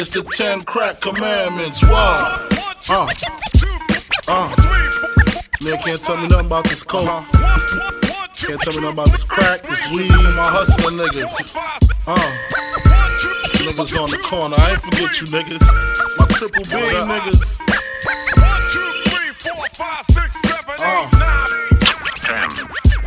It's the ten crack commandments. Why? Uh, uh. Man can't tell me nothing about this coke. Can't tell me nothing about this crack, this weed, and my hustling niggas. Uh. Niggas on the corner, I ain't forget you niggas. My triple B niggas. Uh.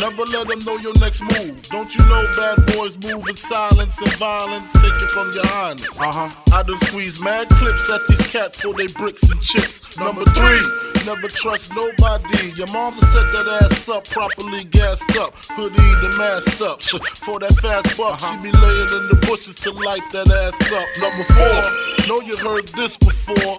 never let them know your next move. Don't you know bad boys move in silence and violence? Take it from your highness. Uh huh. I done squeeze mad clips at these cats for they bricks and chips. Number three, never trust nobody. Your mom's set that ass up, properly gassed up, hoodie the masked up. For that fast buck, she be laying in the bushes to light that ass up. Number four, know you heard this before.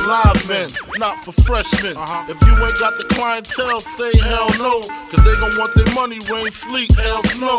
for live men, not for freshmen. Uh-huh. If you ain't got the clientele, say hell no. Cause they gon' want their money, rain, sleet, hell, snow.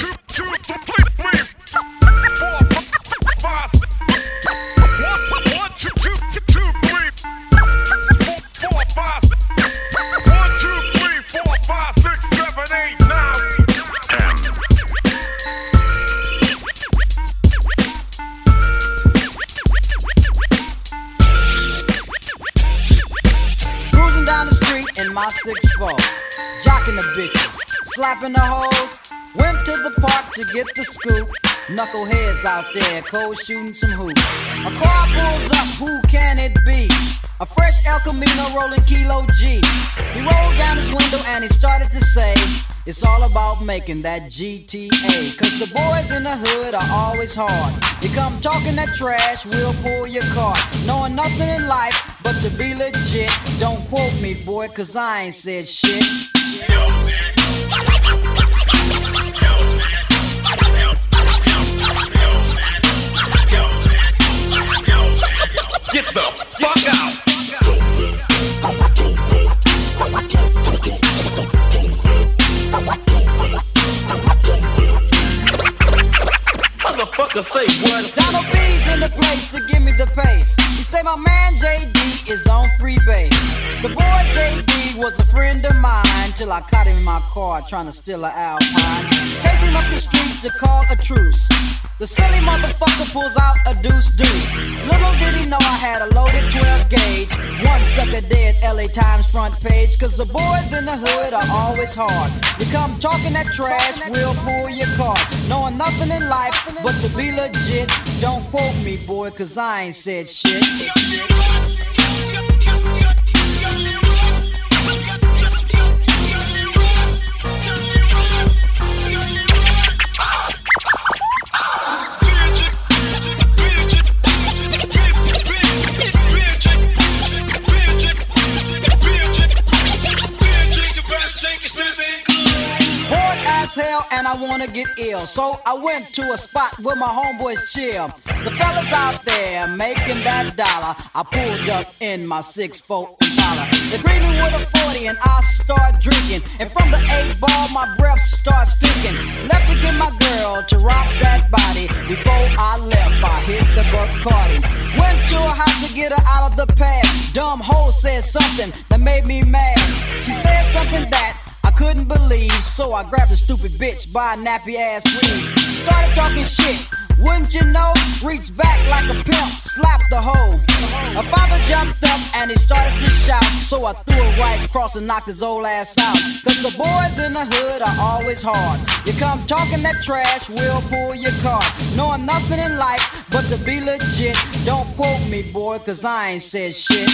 One, two, two, three, four, five. One, one, two, two, two, two, three, four, four, five. One, two, three, four, five, six, seven, eight, nine. Cruising down the street in my 6'4, jocking the bitches, slapping the get the scoop. Knuckleheads out there, cold shooting some hoops. A car pulls up, who can it be? A fresh El Camino rolling Kilo G. He rolled down his window and he started to say, It's all about making that GTA. Cause the boys in the hood are always hard. You come talking that trash, we'll pull your car. Knowing nothing in life but to be legit. Don't quote me, boy, cause I ain't said shit. Get the fuck out. Motherfucker say what? Donald B's in the place to give me the pace. He say my man JD is on free base. The boy JD was a friend of mine till I caught him in my car trying to steal an Alpine. Chased him up the street to call a truce. The silly motherfucker pulls out a deuce deuce. Little did he know I had a loaded 12 gauge. One sucker dead, LA Times front page. Cause the boys in the hood are always hard. You come talking that trash, we'll pull your car. Knowing nothing in life but to be legit. Don't quote me, boy, cause I ain't said shit. Bored as hell and I wanna get ill. So I went to a spot where my homeboys chill. The fellas out there making that dollar. I pulled up in my 6'4 Impala. They greet me with a 40 and I start drinking. And from the 8 ball, my breath starts stinking. Left to get my girl to rock that body. Before I left, I hit the Bacardi. Went to a house to get her out of the pad. Dumb hoe said something that made me mad. She said something that couldn't believe, so I grabbed the stupid bitch by a nappy ass weave. Started talking shit, wouldn't you know? Reached back like a pimp, slapped the hoe. My father jumped up and he started to shout, so I threw it right across and knocked his old ass out. Cause the boys in the hood are always hard. You come talking that trash, we'll pull your card. Knowing nothing in life but to be legit. Don't quote me, boy, cause I ain't said shit.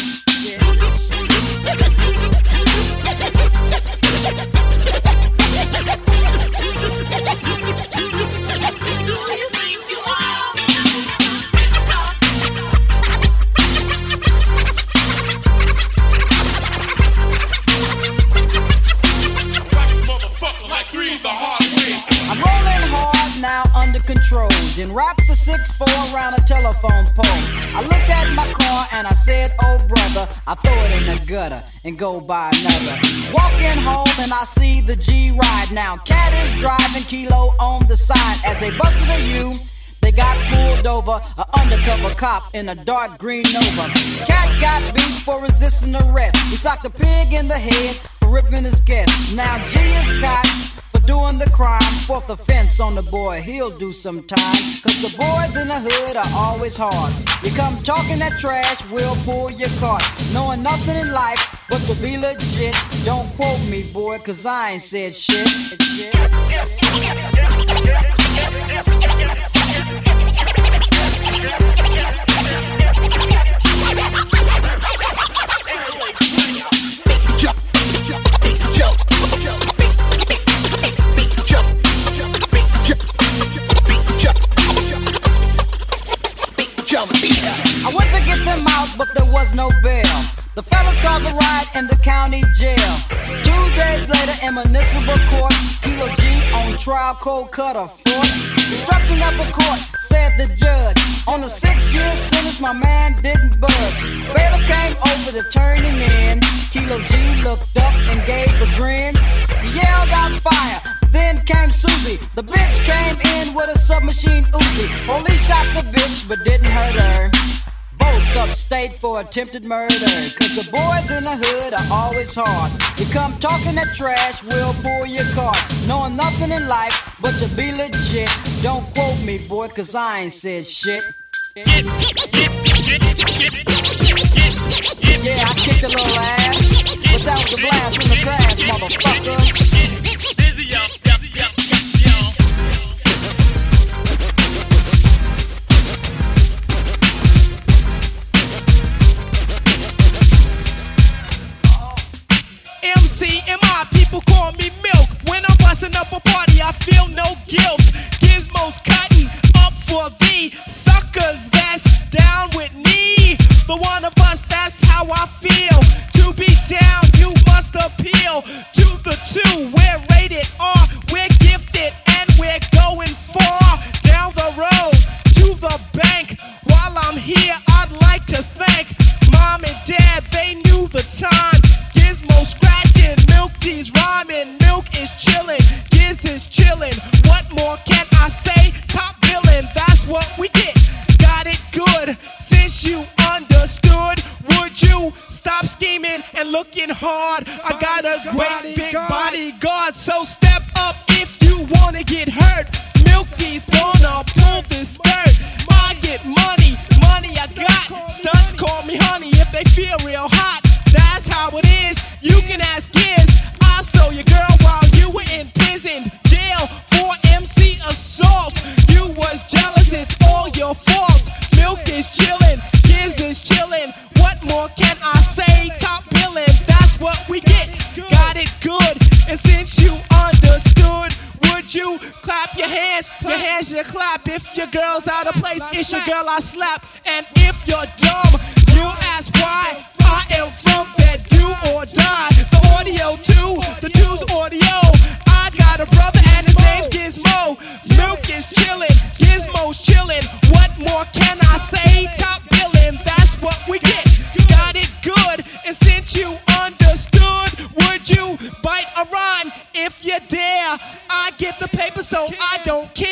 Motherfucker Then wrap the 6-4 around a telephone pole. I looked at my car and I said, Oh brother, I throw it in the gutter and go buy another. Walking home and I see the G ride now. Cat is driving Kilo on the side as they busted a U. They got pulled over, a undercover cop in a dark green Nova. Cat got beat for resisting arrest. He socked a pig in the head for ripping his guest. Now G is caught doing the crime. Fourth offense on the boy, he'll do some time. Cause the boys in the hood are always hard. You come talking that trash, we'll pull your cart. Knowing nothing in life but to be legit. Don't quote me, boy, cause I ain't said shit. Was no bail. The fellas called the riot in the county jail. Two days later in municipal court, Kilo G on trial, cold cut a foot. Destruction of the court, said the judge. On a six-year sentence, my man didn't budge. Bailiff came over to turn him in. Kilo G looked up and gave a grin. He yelled out fire. Then came Susie. The bitch came in with a submachine Uzi. Police shot the bitch, but didn't hurt her. Upstate for attempted murder. Cause the boys in the hood are always hard. You come talking that trash, we'll pull your card. Knowing nothing in life but to be legit. Don't quote me, boy, cause I ain't said shit. Yeah, I kicked a little ass, but that was a blast from the past, motherfucker. Guilt. I slap. And if you're dumb, you ask why. I am from that do or die. The Audio Two, the two's audio. I got a brother and his name's Gizmo. Milk is chillin', Gizmo's chillin'. What more can I say? Top billin', that's what we get. Got it good, and since you understood, would you bite a rhyme if you dare? I get the paper, so I don't care.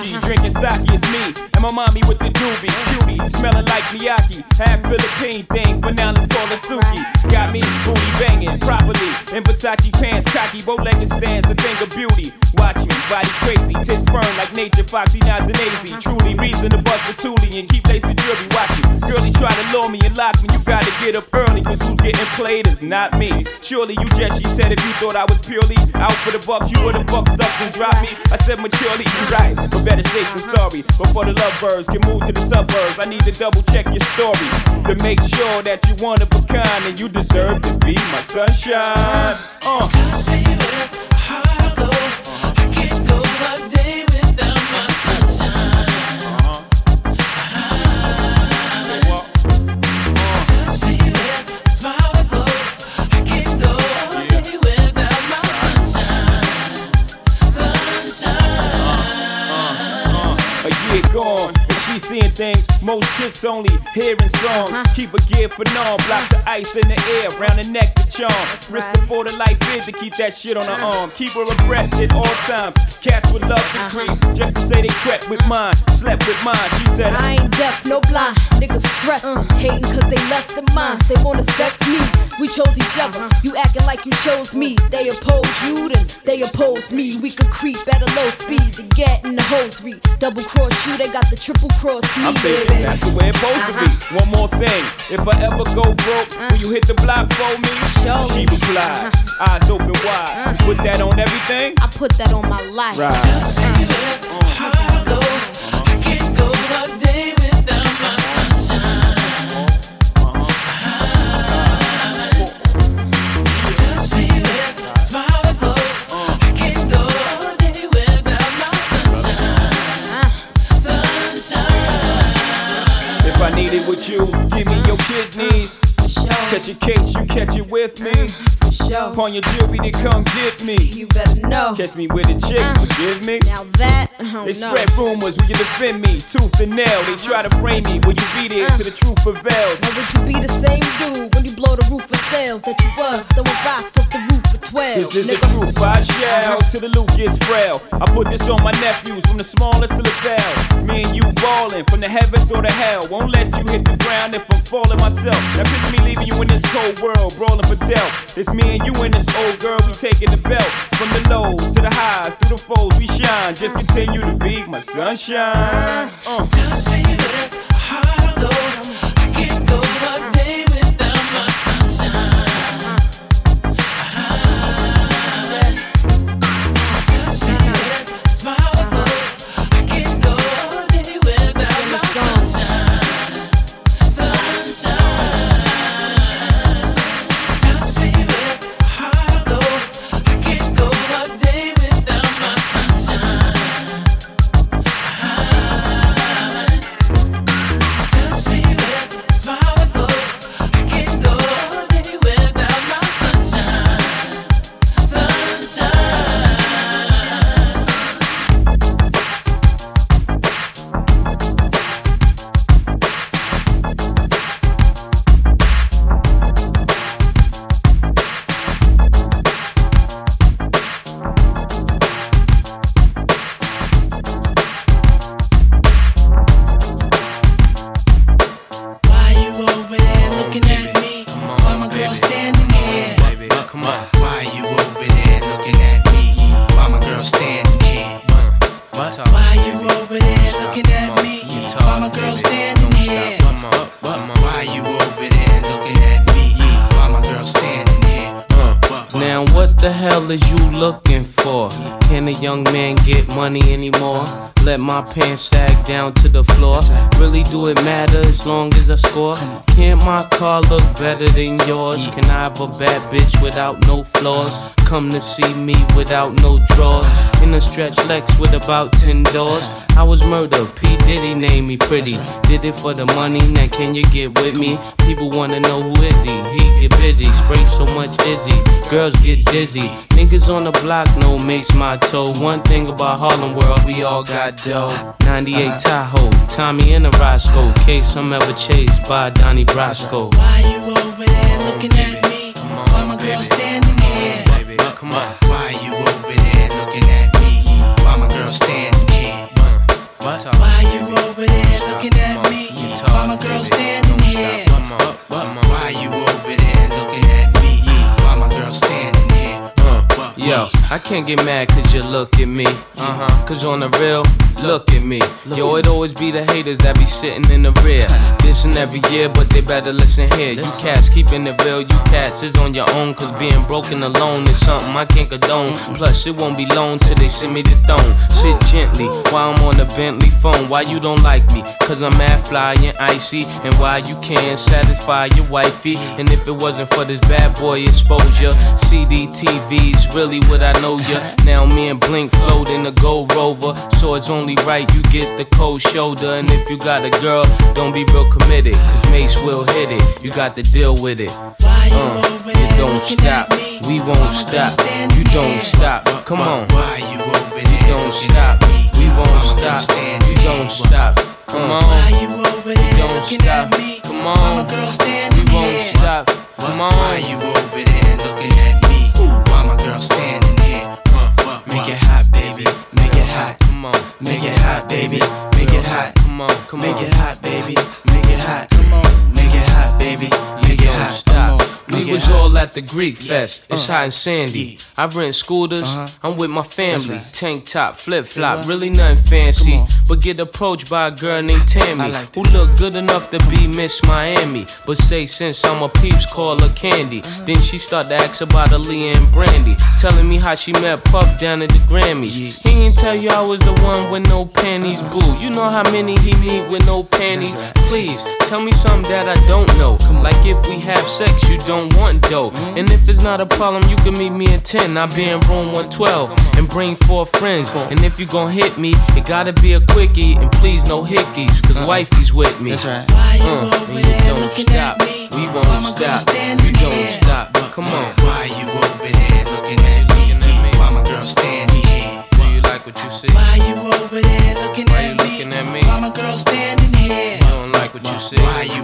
Sushi, drinking sake. It's me and my mommy with the doobie, cutie, smelling like Miyake. Half Philippine thing, but now let's call Suki. Got me booty banging properly in Versace pants, cocky, bow-legged stands, a thing of beauty. Watch me, body crazy, tits firm like nature, foxy, nods and. Truly reason to bust the toolie and keep lace the jewelry. Watch it, try to lure me and lock me. You gotta get up early, cause who's getting played is not me. Surely you just, she said, if you thought I was purely out for the bucks, you would've bucked up and dropped me. I said maturely, you right, but better safe than sorry. Before the lovebirds can move to the suburbs, I need to double check your story to make sure that you one of a kind and you deserve to be my sunshine. Uh. Things most chicks only hearing songs. Uh-huh. Keep a gear for norm, blocks of ice in the air, round the neck to charm. Risk the for the life bid to keep that shit on her uh-huh. arm. Keep her abreast at all times. Cats would love to uh-huh. creep just to say they crept with mine, slept with mine. She said, I ain't deaf, no blind. Niggas stressing, uh. hating cause they less than mine. They wanna sex me. We chose each other. You acting like you chose me. They oppose you, then they oppose me. We could creep at a low speed to get in the hosiery. Double cross you, they got the triple cross me, I'm that's the way it's supposed to be. Uh-huh. One more thing, if I ever go broke, uh-huh. will you hit the block for me? Sure. She replied, uh-huh. eyes open wide. You put that on everything? I put that on my life. Right. I need it with you, give me your kidneys. Catch a case, you catch it with me. Show. Upon your jewelry to come get me. You better know. Catch me with a chick, forgive uh, me. Now that, don't They know. spread rumors, will you defend me? Tooth and nail, they try to frame me. Will you be there till the truth prevails? Now would you be the same dude when you blow the roof of sales that you was throwing rocks off the roof of 12. This is the truth. I shout till the loot gets frail. I put this on my nephews from the smallest to the veil. Me and you ballin' from the heavens or the hell. Won't let you hit the ground if I'm falling myself. Now picture me leaving you in this cold world, brawling for death. It's me and you and this old girl, we taking the belt. From the lows to the highs, through the foes, we shine. Just continue to be my sunshine. Uh. Car look better than yours? A bad bitch without no flaws? Come to see me without no drawers. In a stretch Lex with about 10 doors. I was murdered, P. Diddy named me pretty. Did it for the money, now can you get with me? People wanna know who is he? He get busy, spray so much izzy. Girls get dizzy. Niggas on the block know makes my toe. One thing about Harlem World, we all got dough. 98 uh-huh. Tahoe, Tommy and a Roscoe. Case I'm ever chased by Donnie Brasco. Why you over there looking at me? Baby, I can't get mad cause you look at me. Uh huh. Cause on the real, look at me. Yo, it always be the haters that be sitting in the rear. This and every year, but they better listen here. You cats keeping it real, you cats is on your own. Cause being broken alone is something I can't condone. Plus, it won't be long till they send me the throne. Sit gently while I'm on the Bentley phone. Why you don't like me? Cause I'm mad fly and icy. And why you can't satisfy your wifey. And if it wasn't for this bad boy exposure, CDTV's really what I ya. Now me and Blink float in the gold rover. So it's only right you get the cold shoulder. And if you got a girl, don't be real committed. Cause Mace will hit it. You got to deal with it. Why you Uh, over you don't stop. me? We won't stop. You don't stop. Come on. Why you Don't stop. me? We won't stop. You don't stop. Come on. Why you Don't stop. at me? Come on. won't here? stop. Come Why you over there looking at me? Hot, baby. Make it hot. Come on. Come Make it hot, baby. Was all at the Greek fest. It's Uh. hot and sandy. I rent scooters. I'm with my family. Tank top, flip flop. Really nothing fancy. But get approached by a girl named Tammy. Who look good enough to be Miss Miami. But say since I'm a peeps, call her Candy. Uh-huh. Then she start to ask about Aaliyah and Brandy. Telling me how she met Puff down at the Grammys. He ain't tell you I was the one with no panties, boo. You know how many he meet with no panties? Please, tell me something that I don't know. Like if we have sex, you don't want dough. And if it's not a problem, you can meet me in 10. I'll be in room 112 and bring four friends. And if you gon' hit me, it gotta be a quickie. And please, no hickeys, cause wifey's with me. That's right. Why you Uh, over and you there looking stop. at me? We Why won't my girl stop. We standing don't here? stop. Come on. Why you over there looking at me? Why my girl standing here? Do you like what you see? Why you over there looking Why at you me? looking at me? Why my girl standing here? You don't like what you see? Why you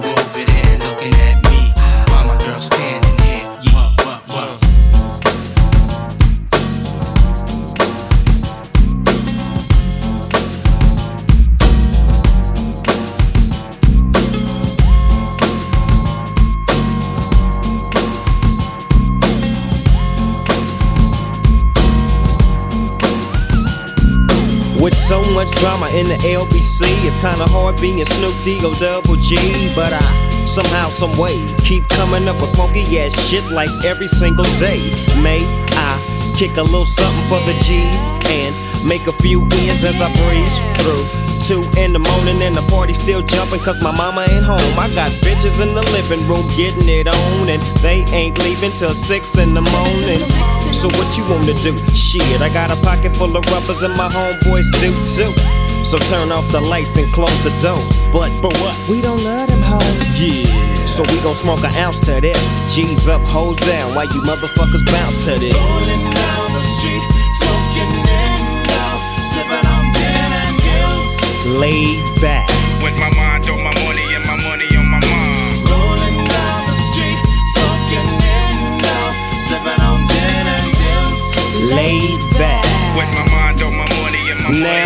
much drama in the LBC, it's kinda hard being Snoop D O double G. But I somehow, some way, keep coming up with funky ass shit like every single day. May I kick a little something for the G's and make a few ends as I breeze through. Two in the morning and the party still jumping cause my mama ain't home. I got bitches in the living room getting it on and they ain't leaving till six in the morning. So what you wanna do? Shit, I got a pocket full of rubbers and my homeboys do too. So turn off the lights and close the doors. But for what? We don't love them hoes. Yeah. So we gon' smoke an ounce to this. G's up, hoes down. While you motherfuckers bounce to this. Rolling down the street, smoking window, sipping on gin and juice. Laid back. With my mind on my money and my money on my mind. Rolling down the street, smoking window, sipping on gin and juice. Laid back. With my mind on my money and my Now money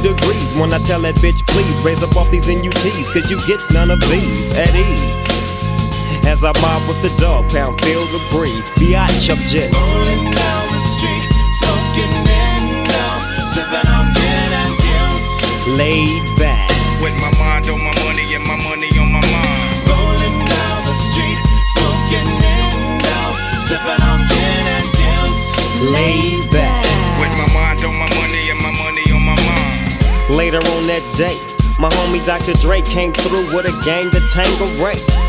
degrees when I tell that bitch, please raise up off these NUTs, cause you get none of these at ease. As I mob with the dog pound, feel the breeze. Biatch up just. Rolling down the street, smoking window, sipping on gin and juice. laid back. With my mind Later on that day, my homie Dr. Dre came through with a gang to Tanqueray.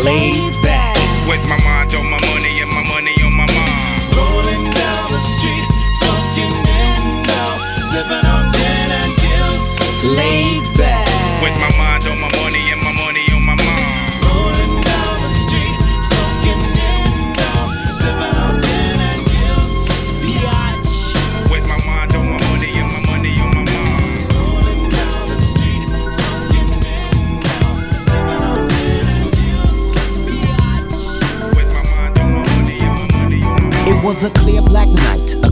Laid back. With my mind on my money and my money on my mind. Rolling down the street, smoking window, sipping on gin and juice. Laid back. With my mind was a clear black night, a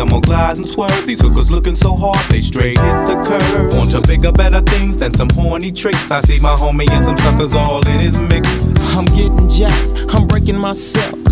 I'm gonna glide and swerve. These hookers looking so hard, they straight hit the curve. Want to bigger, better things than some horny tricks. I see my homie and some suckers all in his mix. I'm getting jacked, I'm breaking myself.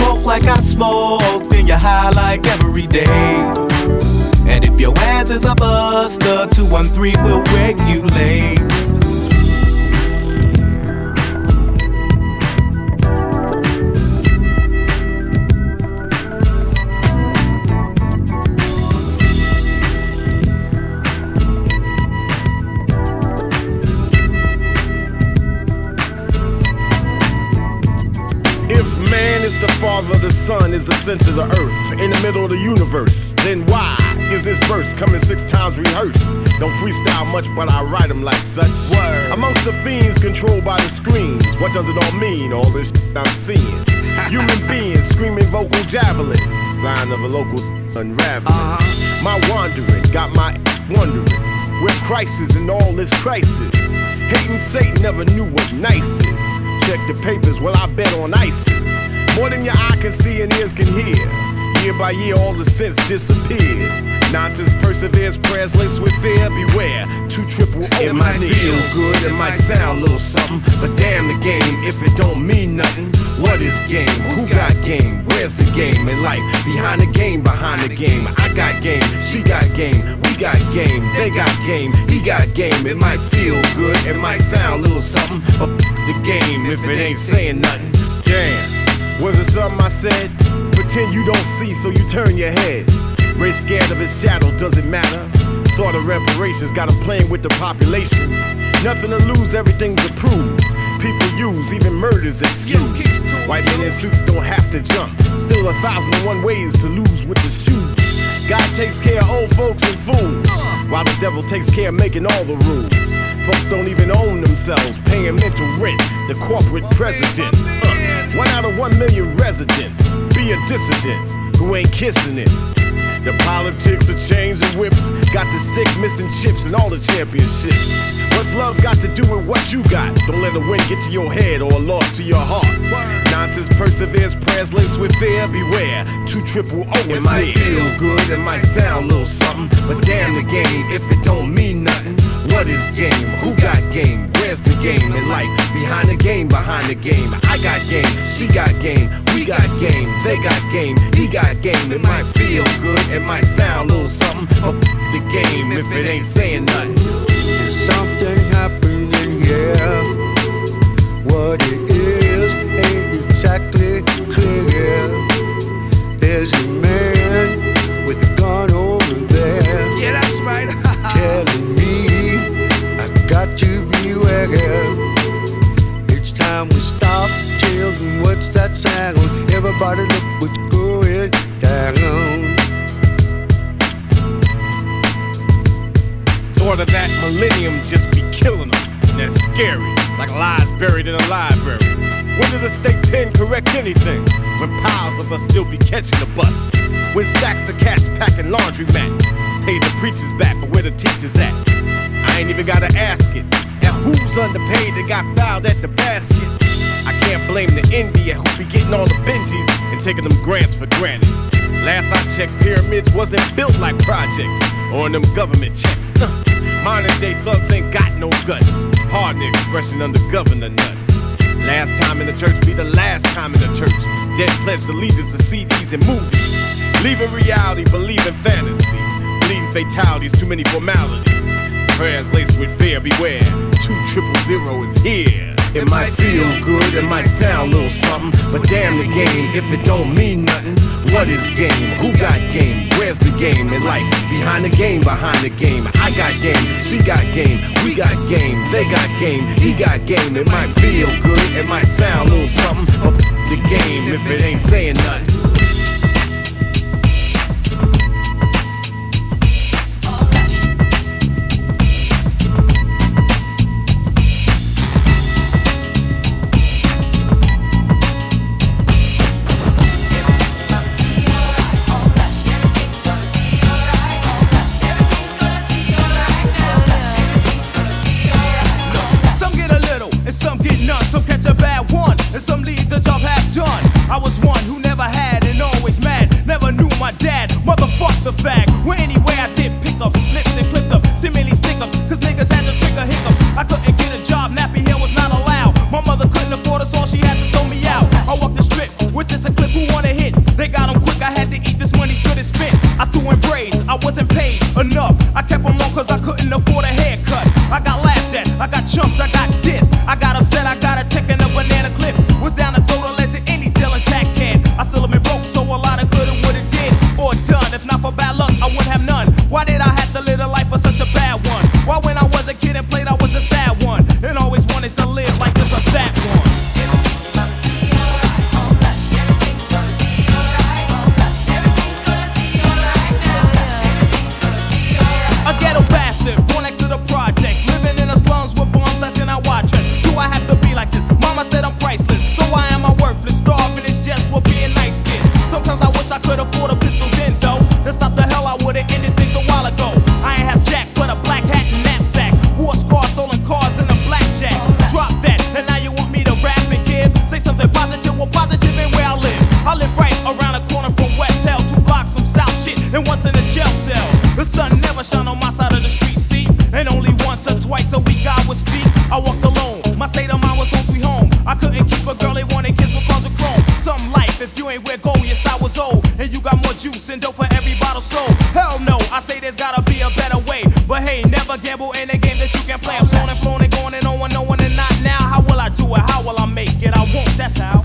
You smoke like I smoke, then you're high like every day. And if your ass is a buster, 213 will regulate. Center of the earth, in the middle of the universe, then why is this verse coming six times rehearsed? Don't freestyle much, but I write them like such. Amongst the fiends controlled by the screens, what does it all mean? All this I'm seeing. Human beings screaming vocal javelins, sign of a local unraveling. Uh-huh. My wandering got my wondering where crisis and all this crisis. Hating Satan never knew what nice is. Check the papers, well, I bet on ISIS. More than your eye can see and ears can hear. Year by year, all the sense disappears. Nonsense perseveres, prayers laced with fear. Beware, two triple O. It might feel good, it might sound a little something, but damn the game if it don't mean nothing. What is game? Who got game? Where's the game in life? Behind the game, behind the game. I got game, she got game, we got game, they got game, he got game. It might feel good, it might sound a little something, but the game if it ain't saying nothing. Damn, was it something I said? Pretend you don't see, so you turn your head. Race scared of his shadow, does it matter? Thought of reparations, got him playing with the population. Nothing to lose, everything's approved. People use, even murders excuse. White men in suits don't have to jump. Still a thousand and one ways to lose with the shoes. God takes care of old folks and fools, while the devil takes care of making all the rules. Folks don't even own themselves, paying mental rent. The corporate presidents. Uh, one out of one million residents. Be a dissident who ain't kissing it. The politics of chains and whips got the sick missing chips and all the championships. What's love got to do with what you got? Don't let the wind get to your head or a loss to your heart. Nonsense perseveres, prayers laced with fear. Beware, two triple O is It might feel good, it might sound a little something, but damn the game if it don't mean nothing. What is game? Who got game? Where's the game in life? Behind the game, behind the game. I got game, she got game, we got game, they got game, he got game. It might feel good, it might sound a little something, but the game if it ain't saying nothing. Everybody look what's going down. Sort of that millennium just be killing them. That's scary, like lies buried in a library. When did the state pen correct anything? When piles of us still be catching the bus. When stacks of cats packing laundry mats. Pay the preachers back, but where the teachers at? I ain't even gotta ask it. And who's underpaid that got fouled at the basket? can't blame the envy at who be getting all the Benjis and taking them grants for granted. Last I checked, pyramids wasn't built like projects or in them government checks. Modern day thugs ain't got no guts. Hard expression under governor nuts. Last time in the church be the last time in the church. Dead pledge allegiance to CDs and movies. Leaving reality, believing fantasy. Bleeding fatalities, too many formalities. Prayers laced with fear, beware. Two triple zero is here. It might feel good, it might sound a little something, but damn the game if it don't mean nothing. What is game? Who got game? Where's the game in life? Behind the game, behind the game. I got game, she got game, we got game, they got game, he got game. It might feel good, it might sound a little something, but the game if it ain't saying nothing. wasn't paid enough. if you ain't where gold yes I was old. And you got more juice and dope for every bottle sold. Hell no I say there's gotta be a better way. But hey never gamble in a game that you can't play. I'm flown and flown and going and on and on and not now. How will I do it? How will I make it? I won't that's how.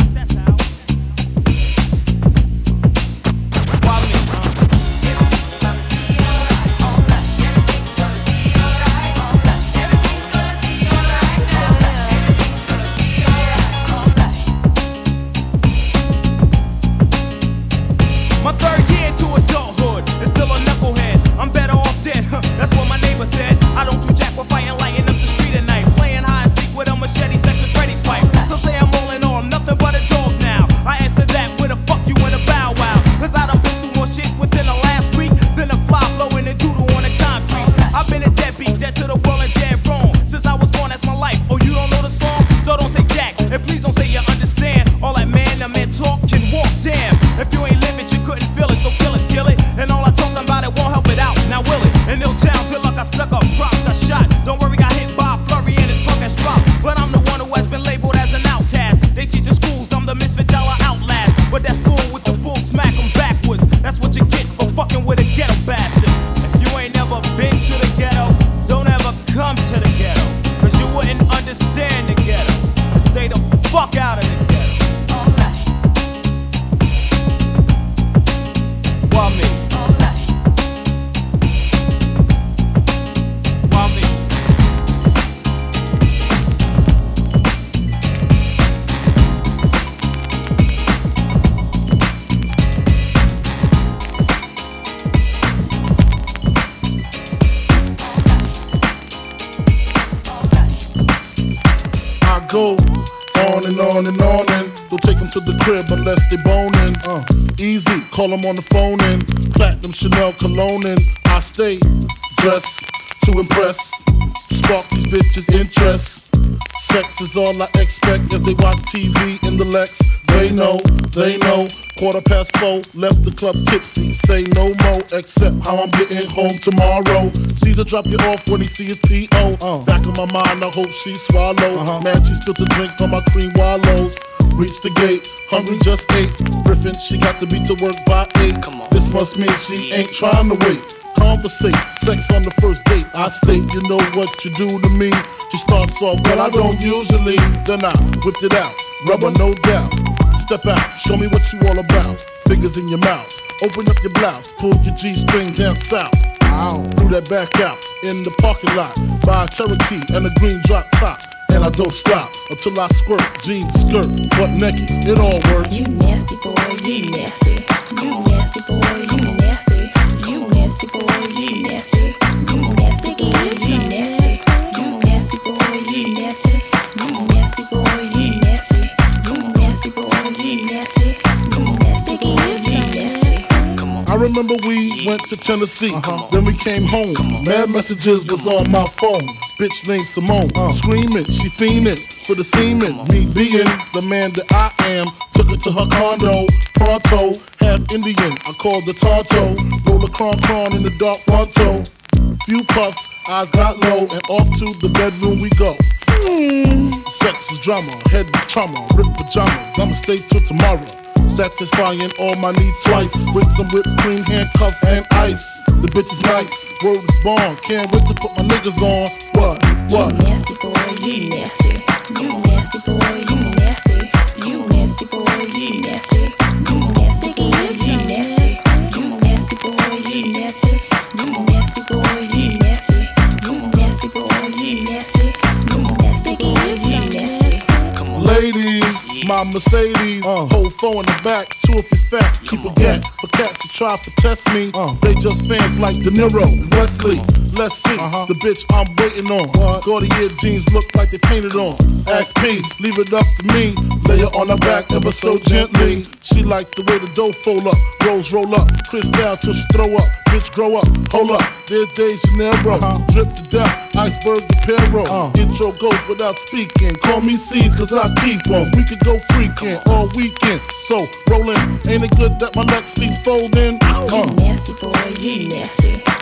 Call them on the phone and platinum Chanel cologne and I stay dressed to impress, spark these bitches' interest. Sex is all I expect as they watch TV in the Lex. They know, they know. Quarter past four, left the club tipsy. Say no more, except how I'm getting home tomorrow. Caesar drop you off when he see his P.O. Uh. Uh-huh. Back of my mind, I hope she swallow. Uh-huh. Man, she spilled the drink on my cream wallows. Reach the gate, hungry just ate. She got to be to work by eight. This must mean she ain't trying to wait. Conversate, sex on the first date. I state, you know what you do to me. She starts off, but I don't usually. Then I whipped it out, rubber no doubt. Step out, show me what you all about. Fingers in your mouth, open up your blouse, pull your G string down south. Threw that back out in the parking lot. by a Cherokee and a green drop top. And I don't stop until I squirt, jeans, skirt, butt naked, it all works. You nasty boy, you nasty. You nasty boy, I remember we went to Tennessee, then we came home. Mad messages was on my phone. Bitch named Simone, screaming, she fiending for the semen. Me being the man that I am, took her to her condo. Pronto, half Indian, I called the Tonto. Roll a cron cron in the dark fronto. Few puffs, eyes got low, and off to the bedroom we go. Hmm. Sex is drama, head is trauma, ripped pajamas. I'ma stay till tomorrow. Satisfying all my needs twice with some whipped cream, handcuffs, and ice. The bitch is nice, word is born. Can't wait to put my niggas on. What? What? You nasty boy, you nasty. Mercedes. Uh. Whole four in the back, if fat, keep a gap for cats to try to test me. They just fans like De Niro, Wesley. Let's see the bitch I'm waiting on. Gaultier jeans look like they painted on. Ask P, leave it up to me. Lay her on her back ever so gently. She like the way the dough fold up, rolls roll up, Chris down till she throw up. Bitch grow up, hold up. There's De Janeiro, drip to death, iceberg the peril. Intro goes without speaking. Call me C's cause I keep on. We could go freaking all weekend. So rolling, ain't it good that my neck seats folding? Oh, you nasty boy. You nasty